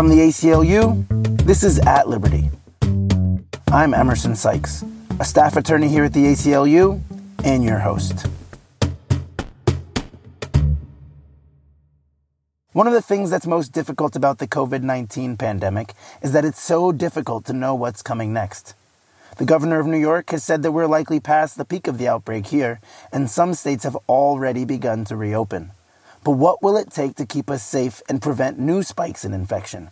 From the ACLU, this is At Liberty. I'm Emerson Sykes, a staff attorney here at the ACLU and your host. One of the things that's most difficult about the COVID 19 pandemic is that it's so difficult to know what's coming next. The governor of New York has said that we're likely past the peak of the outbreak here, and some states have already begun to reopen. But what will it take to keep us safe and prevent new spikes in infection?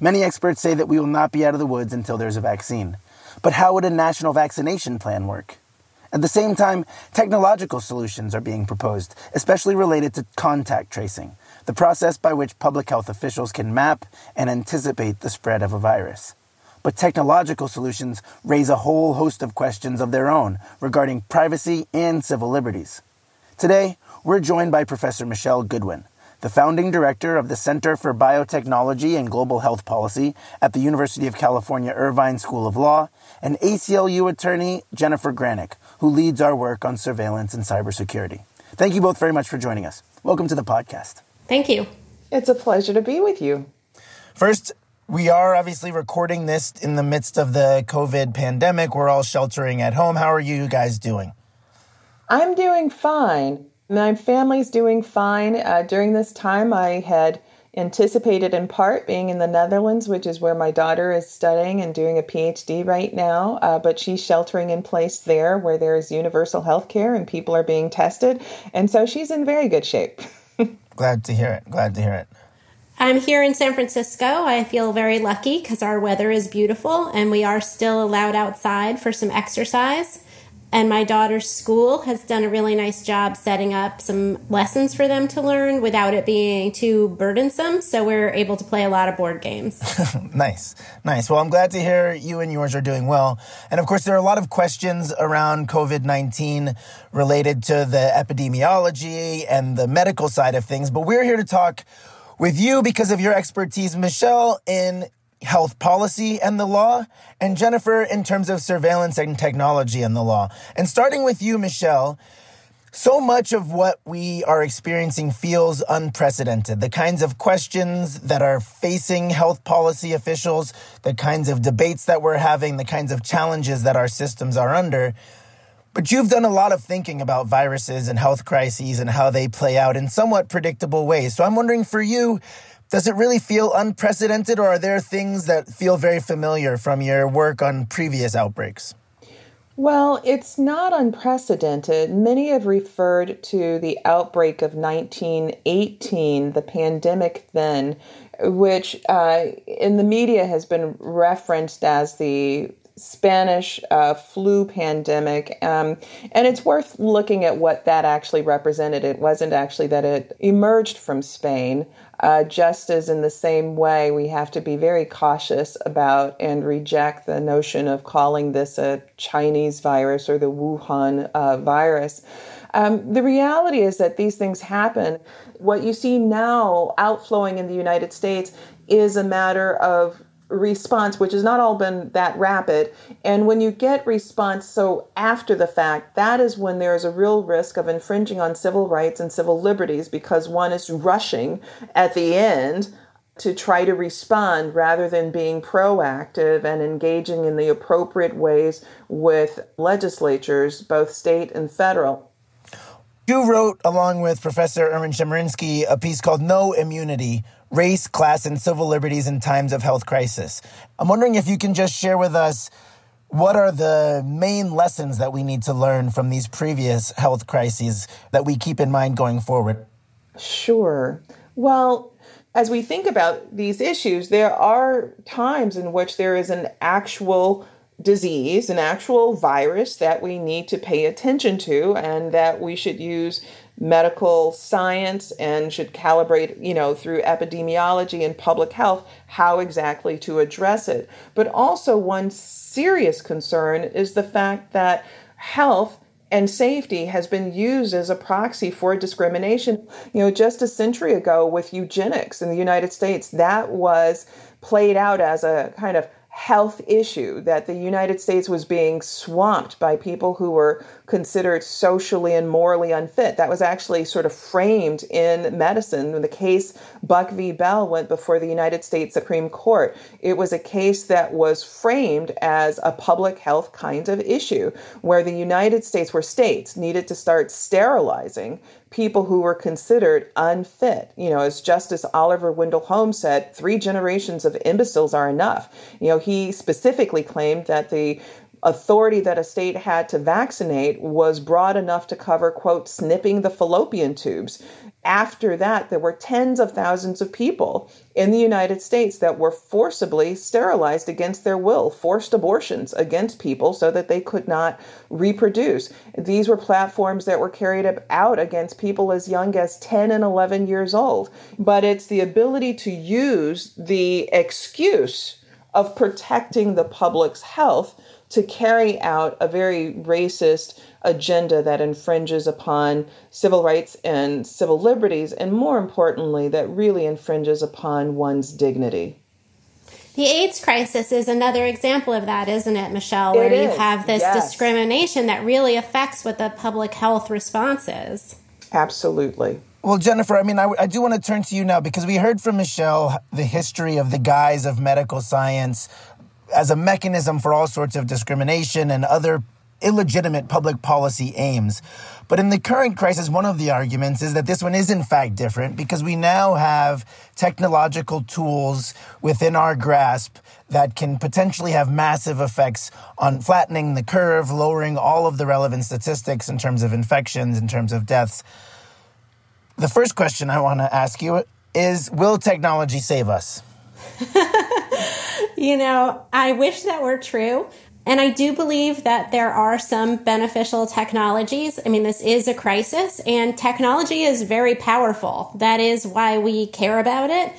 Many experts say that we will not be out of the woods until there's a vaccine. But how would a national vaccination plan work? At the same time, technological solutions are being proposed, especially related to contact tracing, the process by which public health officials can map and anticipate the spread of a virus. But technological solutions raise a whole host of questions of their own regarding privacy and civil liberties. Today, we're joined by Professor Michelle Goodwin, the founding director of the Center for Biotechnology and Global Health Policy at the University of California Irvine School of Law, and ACLU attorney Jennifer Granick, who leads our work on surveillance and cybersecurity. Thank you both very much for joining us. Welcome to the podcast. Thank you. It's a pleasure to be with you. First, we are obviously recording this in the midst of the COVID pandemic. We're all sheltering at home. How are you guys doing? I'm doing fine. My family's doing fine. Uh, during this time, I had anticipated in part being in the Netherlands, which is where my daughter is studying and doing a PhD right now. Uh, but she's sheltering in place there where there's universal health care and people are being tested. And so she's in very good shape. Glad to hear it. Glad to hear it. I'm here in San Francisco. I feel very lucky because our weather is beautiful and we are still allowed outside for some exercise. And my daughter's school has done a really nice job setting up some lessons for them to learn without it being too burdensome. So we're able to play a lot of board games. nice, nice. Well, I'm glad to hear you and yours are doing well. And of course, there are a lot of questions around COVID 19 related to the epidemiology and the medical side of things. But we're here to talk with you because of your expertise, Michelle, in health policy and the law, and Jennifer in terms of surveillance and technology and the law. And starting with you, Michelle, so much of what we are experiencing feels unprecedented. The kinds of questions that are facing health policy officials, the kinds of debates that we're having, the kinds of challenges that our systems are under. But you've done a lot of thinking about viruses and health crises and how they play out in somewhat predictable ways. So I'm wondering for you, does it really feel unprecedented, or are there things that feel very familiar from your work on previous outbreaks? Well, it's not unprecedented. Many have referred to the outbreak of 1918, the pandemic then, which uh, in the media has been referenced as the Spanish uh, flu pandemic. Um, and it's worth looking at what that actually represented. It wasn't actually that it emerged from Spain, uh, just as in the same way we have to be very cautious about and reject the notion of calling this a Chinese virus or the Wuhan uh, virus. Um, the reality is that these things happen. What you see now outflowing in the United States is a matter of response, which has not all been that rapid. And when you get response so after the fact, that is when there is a real risk of infringing on civil rights and civil liberties because one is rushing at the end to try to respond rather than being proactive and engaging in the appropriate ways with legislatures, both state and federal. You wrote, along with Professor Erwin Chemerinsky, a piece called No Immunity Race, Class, and Civil Liberties in Times of Health Crisis. I'm wondering if you can just share with us what are the main lessons that we need to learn from these previous health crises that we keep in mind going forward? Sure. Well, as we think about these issues, there are times in which there is an actual disease, an actual virus that we need to pay attention to and that we should use medical science and should calibrate, you know, through epidemiology and public health how exactly to address it. But also one serious concern is the fact that health and safety has been used as a proxy for discrimination. You know, just a century ago with eugenics in the United States, that was played out as a kind of health issue that the United States was being swamped by people who were considered socially and morally unfit. That was actually sort of framed in medicine. When the case Buck v. Bell went before the United States Supreme Court, it was a case that was framed as a public health kind of issue where the United States, where states needed to start sterilizing people who were considered unfit. You know, as Justice Oliver Wendell Holmes said, three generations of imbeciles are enough. You know, he specifically claimed that the authority that a state had to vaccinate was broad enough to cover, quote, snipping the fallopian tubes. After that, there were tens of thousands of people in the United States that were forcibly sterilized against their will, forced abortions against people so that they could not reproduce. These were platforms that were carried out against people as young as 10 and 11 years old. But it's the ability to use the excuse of protecting the public's health to carry out a very racist agenda that infringes upon civil rights and civil liberties, and more importantly, that really infringes upon one's dignity. The AIDS crisis is another example of that, isn't it, Michelle? Where it you have this yes. discrimination that really affects what the public health response is. Absolutely. Well, Jennifer, I mean, I, I, do want to turn to you now because we heard from Michelle the history of the guise of medical science as a mechanism for all sorts of discrimination and other illegitimate public policy aims. But in the current crisis, one of the arguments is that this one is in fact different because we now have technological tools within our grasp that can potentially have massive effects on flattening the curve, lowering all of the relevant statistics in terms of infections, in terms of deaths. The first question I want to ask you is Will technology save us? you know, I wish that were true. And I do believe that there are some beneficial technologies. I mean, this is a crisis and technology is very powerful. That is why we care about it.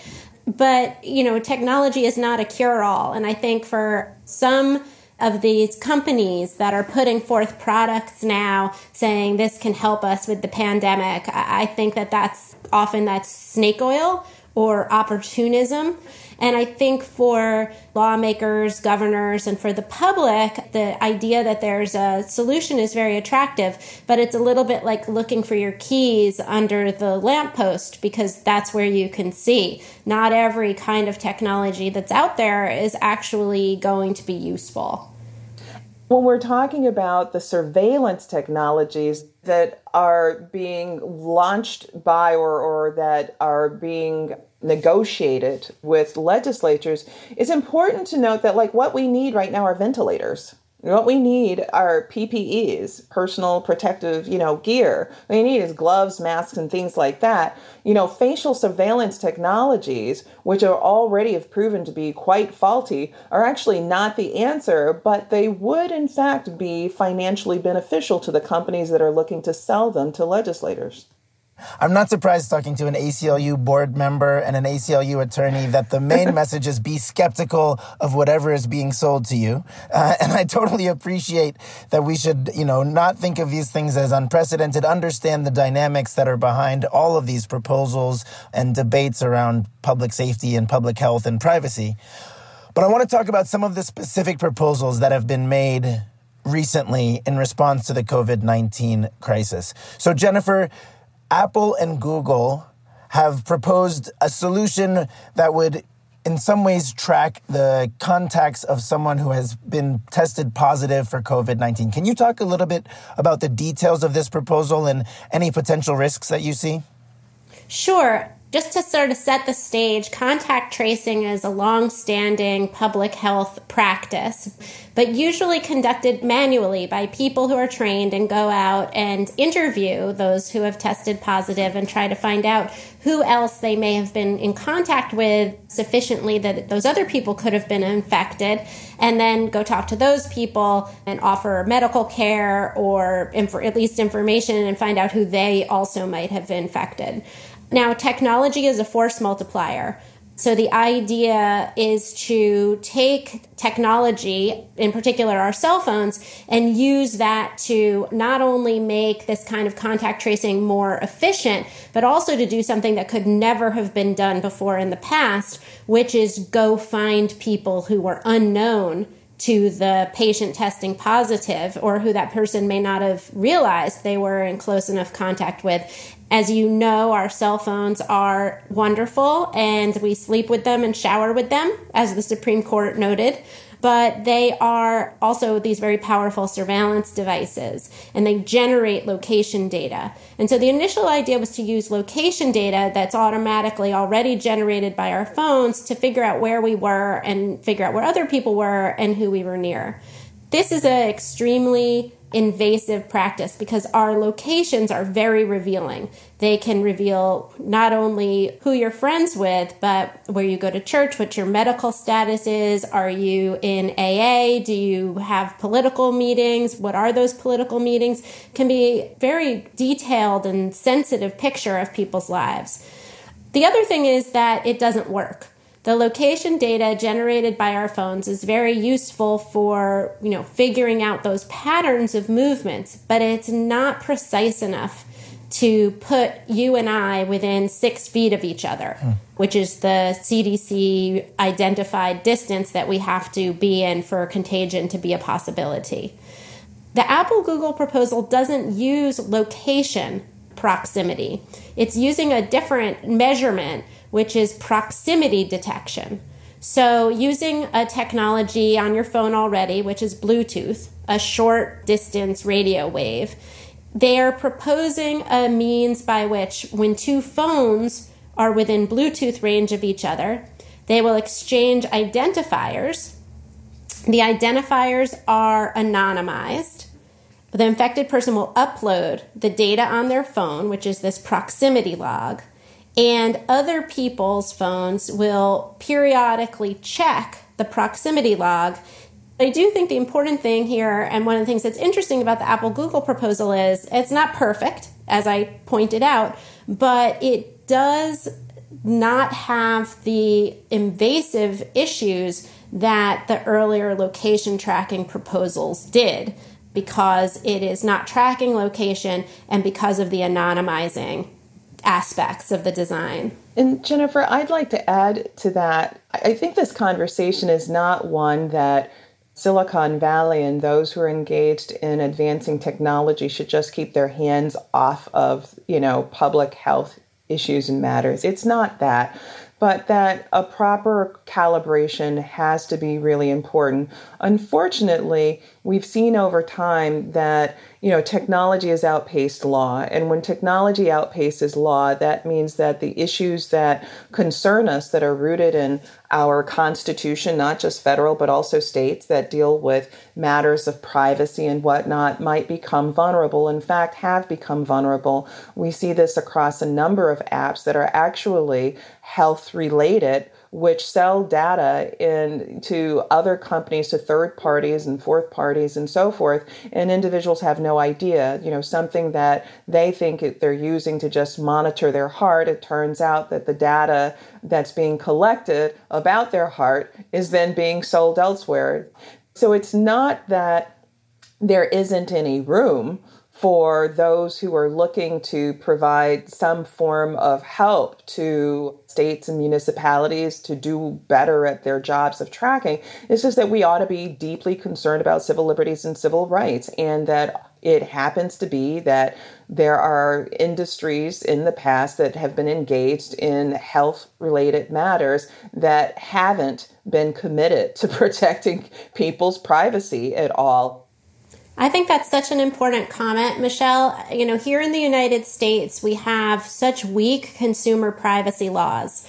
But, you know, technology is not a cure all. And I think for some of these companies that are putting forth products now saying this can help us with the pandemic, I think that that's often that's snake oil or opportunism. And I think for lawmakers, governors, and for the public, the idea that there's a solution is very attractive, but it's a little bit like looking for your keys under the lamppost because that's where you can see. Not every kind of technology that's out there is actually going to be useful. When we're talking about the surveillance technologies that are being launched by or, or that are being negotiated with legislatures, it's important to note that like what we need right now are ventilators. What we need are PPEs, personal protective, you know, gear. What we need is gloves, masks, and things like that. You know, facial surveillance technologies, which are already have proven to be quite faulty, are actually not the answer, but they would in fact be financially beneficial to the companies that are looking to sell them to legislators. I'm not surprised talking to an ACLU board member and an ACLU attorney that the main message is be skeptical of whatever is being sold to you. Uh, and I totally appreciate that we should, you know, not think of these things as unprecedented, understand the dynamics that are behind all of these proposals and debates around public safety and public health and privacy. But I want to talk about some of the specific proposals that have been made recently in response to the COVID 19 crisis. So, Jennifer, Apple and Google have proposed a solution that would in some ways track the contacts of someone who has been tested positive for COVID 19. Can you talk a little bit about the details of this proposal and any potential risks that you see? Sure just to sort of set the stage, contact tracing is a long standing public health practice, but usually conducted manually by people who are trained and go out and interview those who have tested positive and try to find out who else they may have been in contact with sufficiently that those other people could have been infected, and then go talk to those people and offer medical care or inf- at least information and find out who they also might have infected. Now, technology is a force multiplier. So the idea is to take technology, in particular our cell phones, and use that to not only make this kind of contact tracing more efficient, but also to do something that could never have been done before in the past, which is go find people who were unknown to the patient testing positive or who that person may not have realized they were in close enough contact with. As you know, our cell phones are wonderful and we sleep with them and shower with them, as the Supreme Court noted but they are also these very powerful surveillance devices and they generate location data. And so the initial idea was to use location data that's automatically already generated by our phones to figure out where we were and figure out where other people were and who we were near. This is an extremely invasive practice because our locations are very revealing. They can reveal not only who you're friends with, but where you go to church, what your medical status is. Are you in AA? Do you have political meetings? What are those political meetings? Can be very detailed and sensitive picture of people's lives. The other thing is that it doesn't work. The location data generated by our phones is very useful for, you know, figuring out those patterns of movements, but it's not precise enough to put you and I within six feet of each other, hmm. which is the CDC identified distance that we have to be in for contagion to be a possibility. The Apple Google proposal doesn't use location proximity, it's using a different measurement which is proximity detection. So, using a technology on your phone already, which is Bluetooth, a short distance radio wave, they are proposing a means by which, when two phones are within Bluetooth range of each other, they will exchange identifiers. The identifiers are anonymized. The infected person will upload the data on their phone, which is this proximity log, and other people's phones will periodically check the proximity log. I do think the important thing here, and one of the things that's interesting about the Apple Google proposal is it's not perfect, as I pointed out, but it does not have the invasive issues that the earlier location tracking proposals did because it is not tracking location and because of the anonymizing aspects of the design. And Jennifer, I'd like to add to that. I think this conversation is not one that Silicon Valley and those who are engaged in advancing technology should just keep their hands off of, you know, public health issues and matters. It's not that but that a proper calibration has to be really important. Unfortunately, we've seen over time that you know technology has outpaced law. And when technology outpaces law that means that the issues that concern us that are rooted in our constitution not just federal but also states that deal with matters of privacy and whatnot might become vulnerable in fact have become vulnerable. We see this across a number of apps that are actually health related which sell data in to other companies to third parties and fourth parties and so forth and individuals have no idea you know something that they think they're using to just monitor their heart. It turns out that the data that's being collected about their heart is then being sold elsewhere. So it's not that there isn't any room for those who are looking to provide some form of help to states and municipalities to do better at their jobs of tracking. It's just that we ought to be deeply concerned about civil liberties and civil rights, and that it happens to be that there are industries in the past that have been engaged in health related matters that haven't been committed to protecting people's privacy at all I think that's such an important comment, Michelle. You know, here in the United States, we have such weak consumer privacy laws.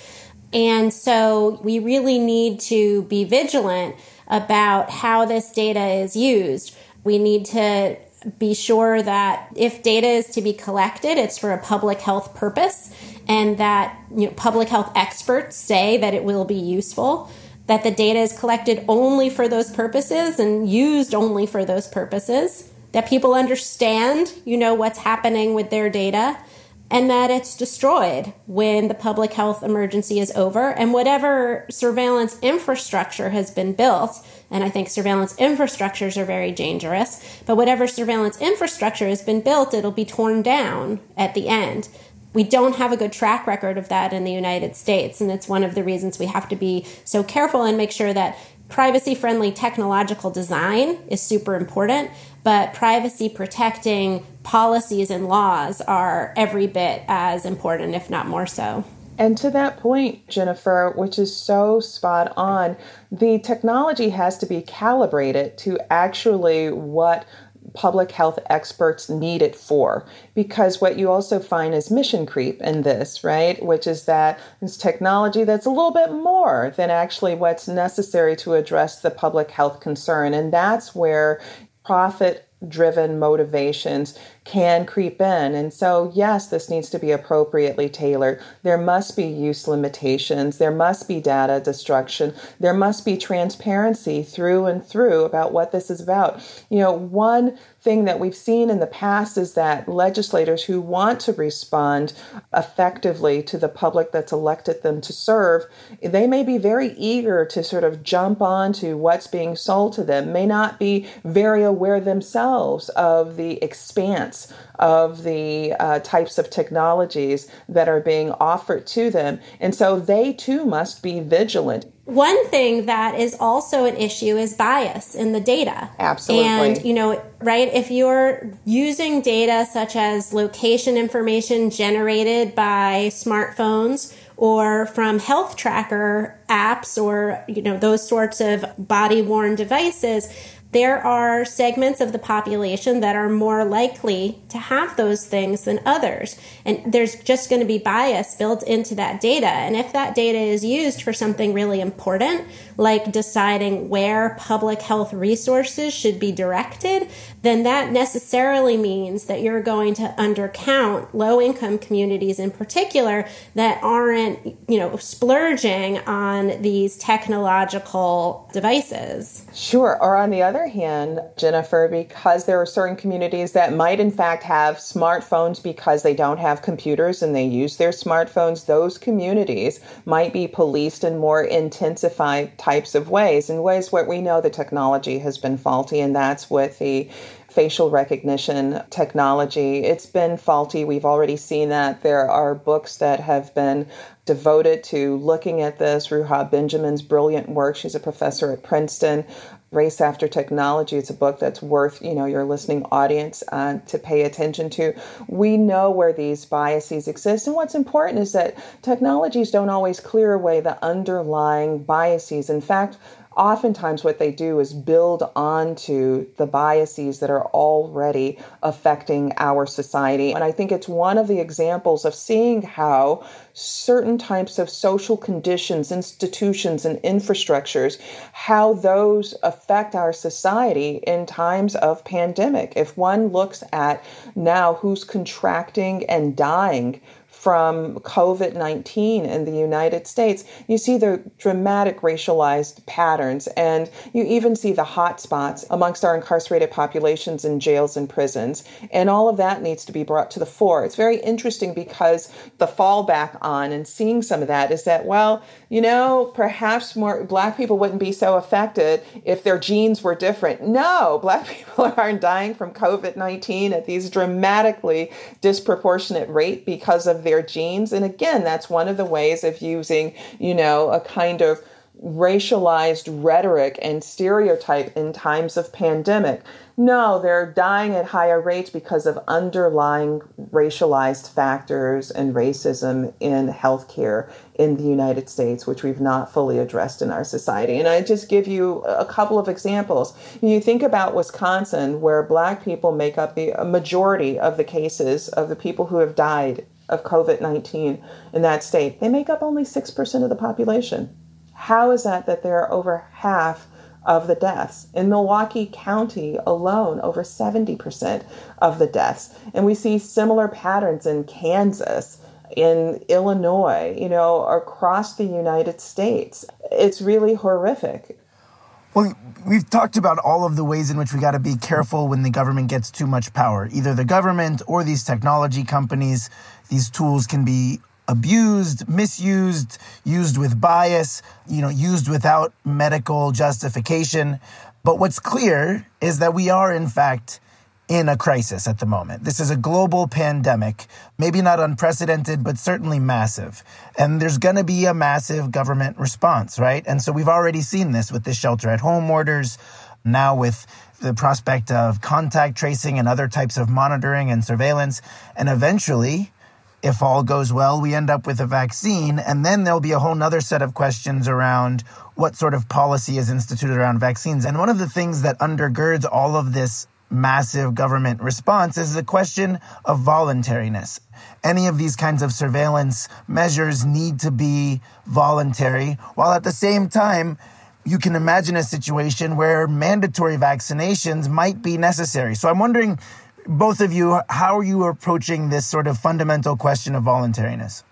And so we really need to be vigilant about how this data is used. We need to be sure that if data is to be collected, it's for a public health purpose and that you know, public health experts say that it will be useful that the data is collected only for those purposes and used only for those purposes, that people understand, you know, what's happening with their data, and that it's destroyed when the public health emergency is over and whatever surveillance infrastructure has been built and I think surveillance infrastructures are very dangerous, but whatever surveillance infrastructure has been built, it'll be torn down at the end we don't have a good track record of that in the United States. And it's one of the reasons we have to be so careful and make sure that privacy friendly technological design is super important, but privacy protecting policies and laws are every bit as important, if not more so. And to that point, Jennifer, which is so spot on, the technology has to be calibrated to actually what public health experts need it for. Because what you also find is mission creep in this, right? Which is that it's technology that's a little bit more than actually what's necessary to address the public health concern. And that's where profit driven motivations can creep in. And so, yes, this needs to be appropriately tailored. There must be use limitations. There must be data destruction. There must be transparency through and through about what this is about. You know, one thing that we've seen in the past is that legislators who want to respond effectively to the public that's elected them to serve, they may be very eager to sort of jump onto what's being sold to them, may not be very aware themselves of the expanse of the uh, types of technologies that are being offered to them. And so they too must be vigilant. One thing that is also an issue is bias in the data. Absolutely. And, you know, right, if you're using data such as location information generated by smartphones or from health tracker apps or, you know, those sorts of body worn devices, there are segments of the population that are more likely to have those things than others. And there's just going to be bias built into that data. And if that data is used for something really important, like deciding where public health resources should be directed, then that necessarily means that you're going to undercount low income communities in particular that aren't, you know, splurging on these technological devices. Sure. Or on the other hand, Jennifer, because there are certain communities that might in fact have smartphones because they don't have computers and they use their smartphones, those communities might be policed in more intensified types of ways, in ways where we know the technology has been faulty, and that's with the facial recognition technology. It's been faulty. We've already seen that. There are books that have been devoted to looking at this. Ruha Benjamin's brilliant work. She's a professor at Princeton. Race After Technology. It's a book that's worth, you know, your listening audience uh, to pay attention to. We know where these biases exist. And what's important is that technologies don't always clear away the underlying biases. In fact, oftentimes what they do is build onto the biases that are already affecting our society. And I think it's one of the examples of seeing how certain types of social conditions, institutions, and infrastructures, how those affect our society in times of pandemic. If one looks at now who's contracting and dying from COVID 19 in the United States, you see the dramatic racialized patterns, and you even see the hotspots amongst our incarcerated populations in jails and prisons. And all of that needs to be brought to the fore. It's very interesting because the fallback on and seeing some of that is that, well, you know, perhaps more black people wouldn't be so affected if their genes were different. No, black people aren't dying from COVID 19 at these dramatically disproportionate rate because of their their genes. And again, that's one of the ways of using, you know, a kind of racialized rhetoric and stereotype in times of pandemic. No, they're dying at higher rates because of underlying racialized factors and racism in healthcare in the United States, which we've not fully addressed in our society. And I just give you a couple of examples. You think about Wisconsin, where Black people make up the majority of the cases of the people who have died of COVID 19 in that state, they make up only 6% of the population. How is that that there are over half of the deaths? In Milwaukee County alone, over 70% of the deaths. And we see similar patterns in Kansas, in Illinois, you know, across the United States. It's really horrific. Well, we've talked about all of the ways in which we got to be careful when the government gets too much power. Either the government or these technology companies, these tools can be abused, misused, used with bias, you know, used without medical justification. But what's clear is that we are, in fact, in a crisis at the moment. This is a global pandemic, maybe not unprecedented, but certainly massive. And there's going to be a massive government response, right? And so we've already seen this with the shelter at home orders, now with the prospect of contact tracing and other types of monitoring and surveillance. And eventually, if all goes well, we end up with a vaccine. And then there'll be a whole nother set of questions around what sort of policy is instituted around vaccines. And one of the things that undergirds all of this massive government response is the question of voluntariness. Any of these kinds of surveillance measures need to be voluntary, while at the same time, you can imagine a situation where mandatory vaccinations might be necessary. So I'm wondering, both of you, how are you approaching this sort of fundamental question of voluntariness?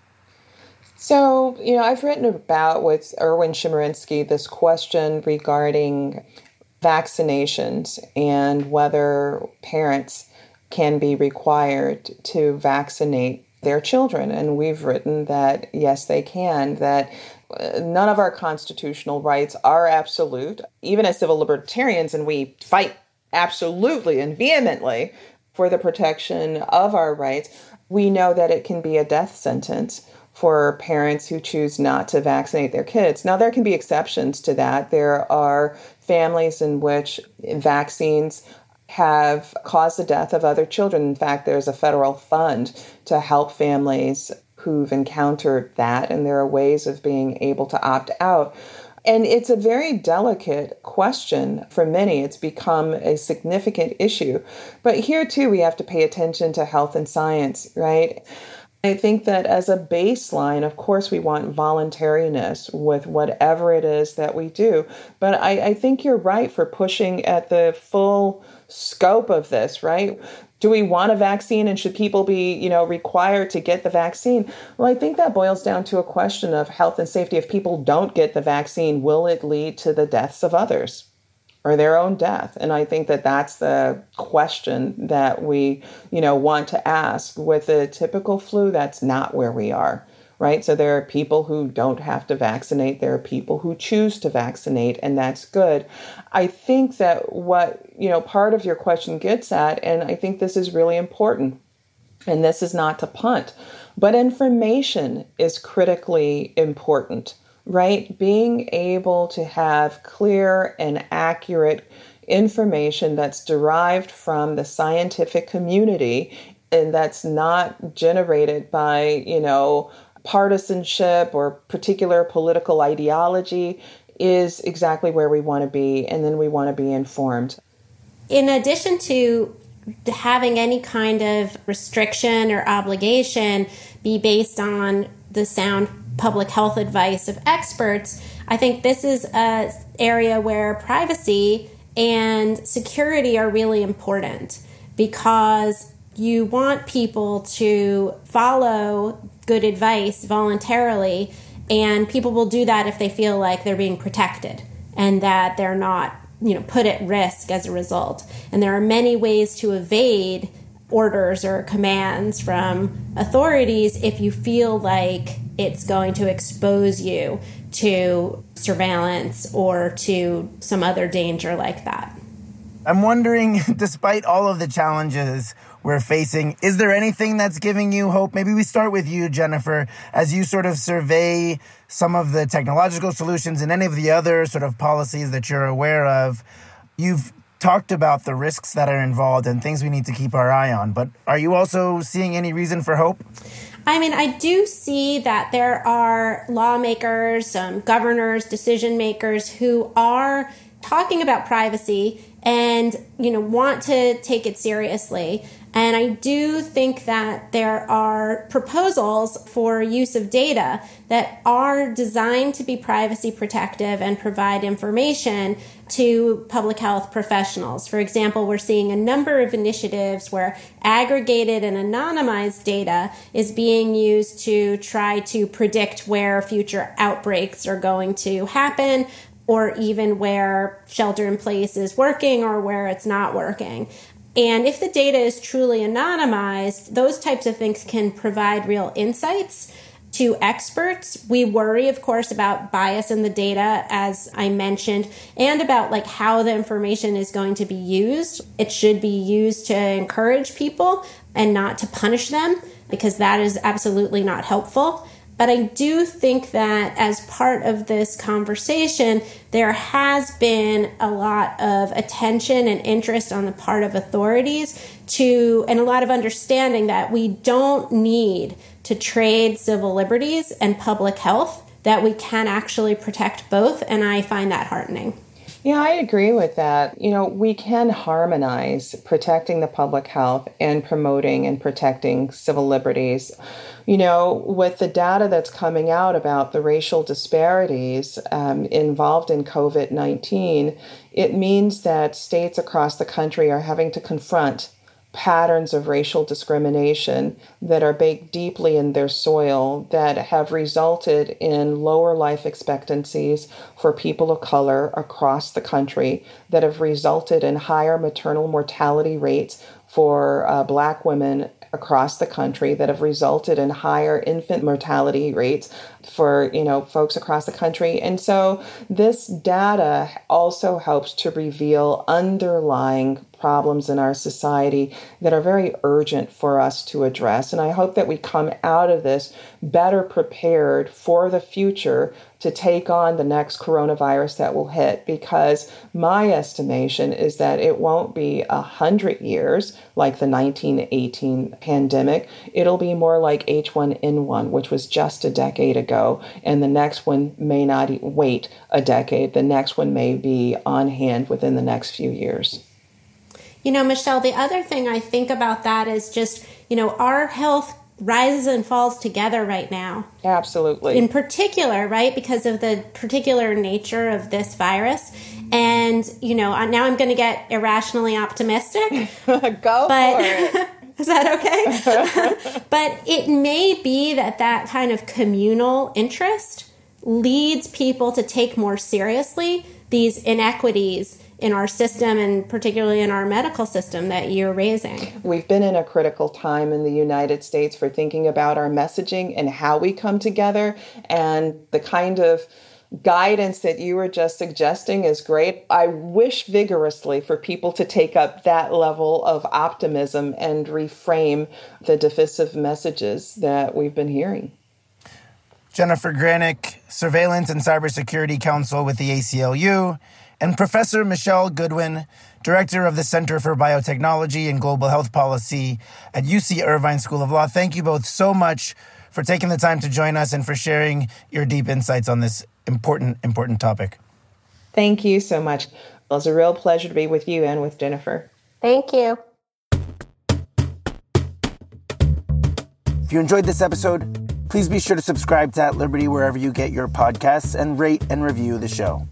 So, you know, I've written about with Erwin Chemerinsky this question regarding vaccinations and whether parents can be required to vaccinate their children. And we've written that yes, they can, that uh, none of our constitutional rights are absolute. Even as civil libertarians, and we fight absolutely and vehemently for the protection of our rights, we know that it can be a death sentence for parents who choose not to vaccinate their kids. Now, there can be exceptions to that. There are families in which vaccines have caused the death of other children. In fact, there's a federal fund to help families who've encountered that, and there are ways of being able to opt out. And it's a very delicate question for many. It's become a significant issue. But here, too, we have to pay attention to health and science, right? I think that as a baseline, of course, we want voluntariness with whatever it is that we do. But I, I, think you're right for pushing at the full scope of this, right? Do we want a vaccine and should people be, you know, required to get the vaccine? Well, I think that boils down to a question of health and safety. If people don't get the vaccine, will it lead to the deaths of others? or their own death and i think that that's the question that we you know want to ask with the typical flu that's not where we are right? So there are people who don't have to vaccinate. There are people who choose to vaccinate and that's good. I think that what you know part of your question gets at and i think this is really important and this is not to punt but information is critically important right? Being able to have clear and accurate information that's derived from the scientific community and that's not generated by, you know, partisanship or particular political ideology is exactly where we want to be and then we want to be informed. In addition to having any kind of restriction or obligation be based on the sound public health advice of experts, I think this is an area where privacy and security are really important because you want people to follow good advice voluntarily, and people will do that if they feel like they're being protected and that they're not, you know, put at risk as a result. And there are many ways to evade orders or commands from authorities if you feel like it's going to expose you to surveillance or to some other danger like that. I'm wondering, despite all of the challenges we're facing, is there anything that's giving you hope? Maybe we start with you, Jennifer, as you sort of survey some of the technological solutions and any of the other sort of policies that you're aware of. You've talked about the risks that are involved and things we need to keep our eye on, but are you also seeing any reason for hope? I mean, I do see that there are lawmakers, um, governors, decision makers who are talking about privacy and you know want to take it seriously. And I do think that there are proposals for use of data that are designed to be privacy protective and provide information to public health professionals. For example, we're seeing a number of initiatives where aggregated and anonymized data is being used to try to predict where future outbreaks are going to happen, or even where shelter in place is working or where it's not working. And if the data is truly anonymized, those types of things can provide real insights to experts. We worry, of course, about bias in the data, as I mentioned, and about like how the information is going to be used. It should be used to encourage people and not to punish them because that is absolutely not helpful. But I do think that as part of this conversation, there has been a lot of attention and interest on the part of authorities to, and a lot of understanding that we don't need to trade civil liberties and public health, that we can actually protect both. And I find that heartening. Yeah, I agree with that. You know, we can harmonize protecting the public health and promoting and protecting civil liberties. You know, with the data that's coming out about the racial disparities um, involved in COVID 19, it means that states across the country are having to confront patterns of racial discrimination that are baked deeply in their soil that have resulted in lower life expectancies for people of color across the country, that have resulted in higher maternal mortality rates for uh, black women across the country that have resulted in higher infant mortality rates for you know folks across the country. And so this data also helps to reveal underlying problems in our society that are very urgent for us to address. And I hope that we come out of this better prepared for the future to take on the next coronavirus that will hit because my estimation is that it won't be a hundred years like the 1918 pandemic. It'll be more like H1N1, which was just a decade ago. And the next one may not wait a decade. The next one may be on hand within the next few years. You know, Michelle, the other thing I think about that is just, you know, our health rises and falls together right now. Absolutely. In particular, right, because of the particular nature of this virus. And, you know, now I'm going to get irrationally optimistic. Go but, for it. Is that okay? but it may be that that kind of communal interest leads people to take more seriously these inequities in our system and particularly in our medical system that you're raising. We've been in a critical time in the United States for thinking about our messaging and how we come together and the kind of guidance that you were just suggesting is great. I wish vigorously for people to take up that level of optimism and reframe the divisive messages that we've been hearing. Jennifer Granick, Surveillance and Cybersecurity Counsel with the ACLU, and Professor Michelle Goodwin, Director of the Center for Biotechnology and Global Health Policy at UC Irvine School of Law. Thank you both so much for taking the time to join us and for sharing your deep insights on this important, important topic. Thank you so much. It was a real pleasure to be with you and with Jennifer. Thank you. If you enjoyed this episode, please be sure to subscribe to At Liberty wherever you get your podcasts and rate and review the show.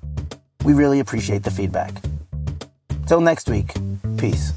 We really appreciate the feedback. Till next week, peace.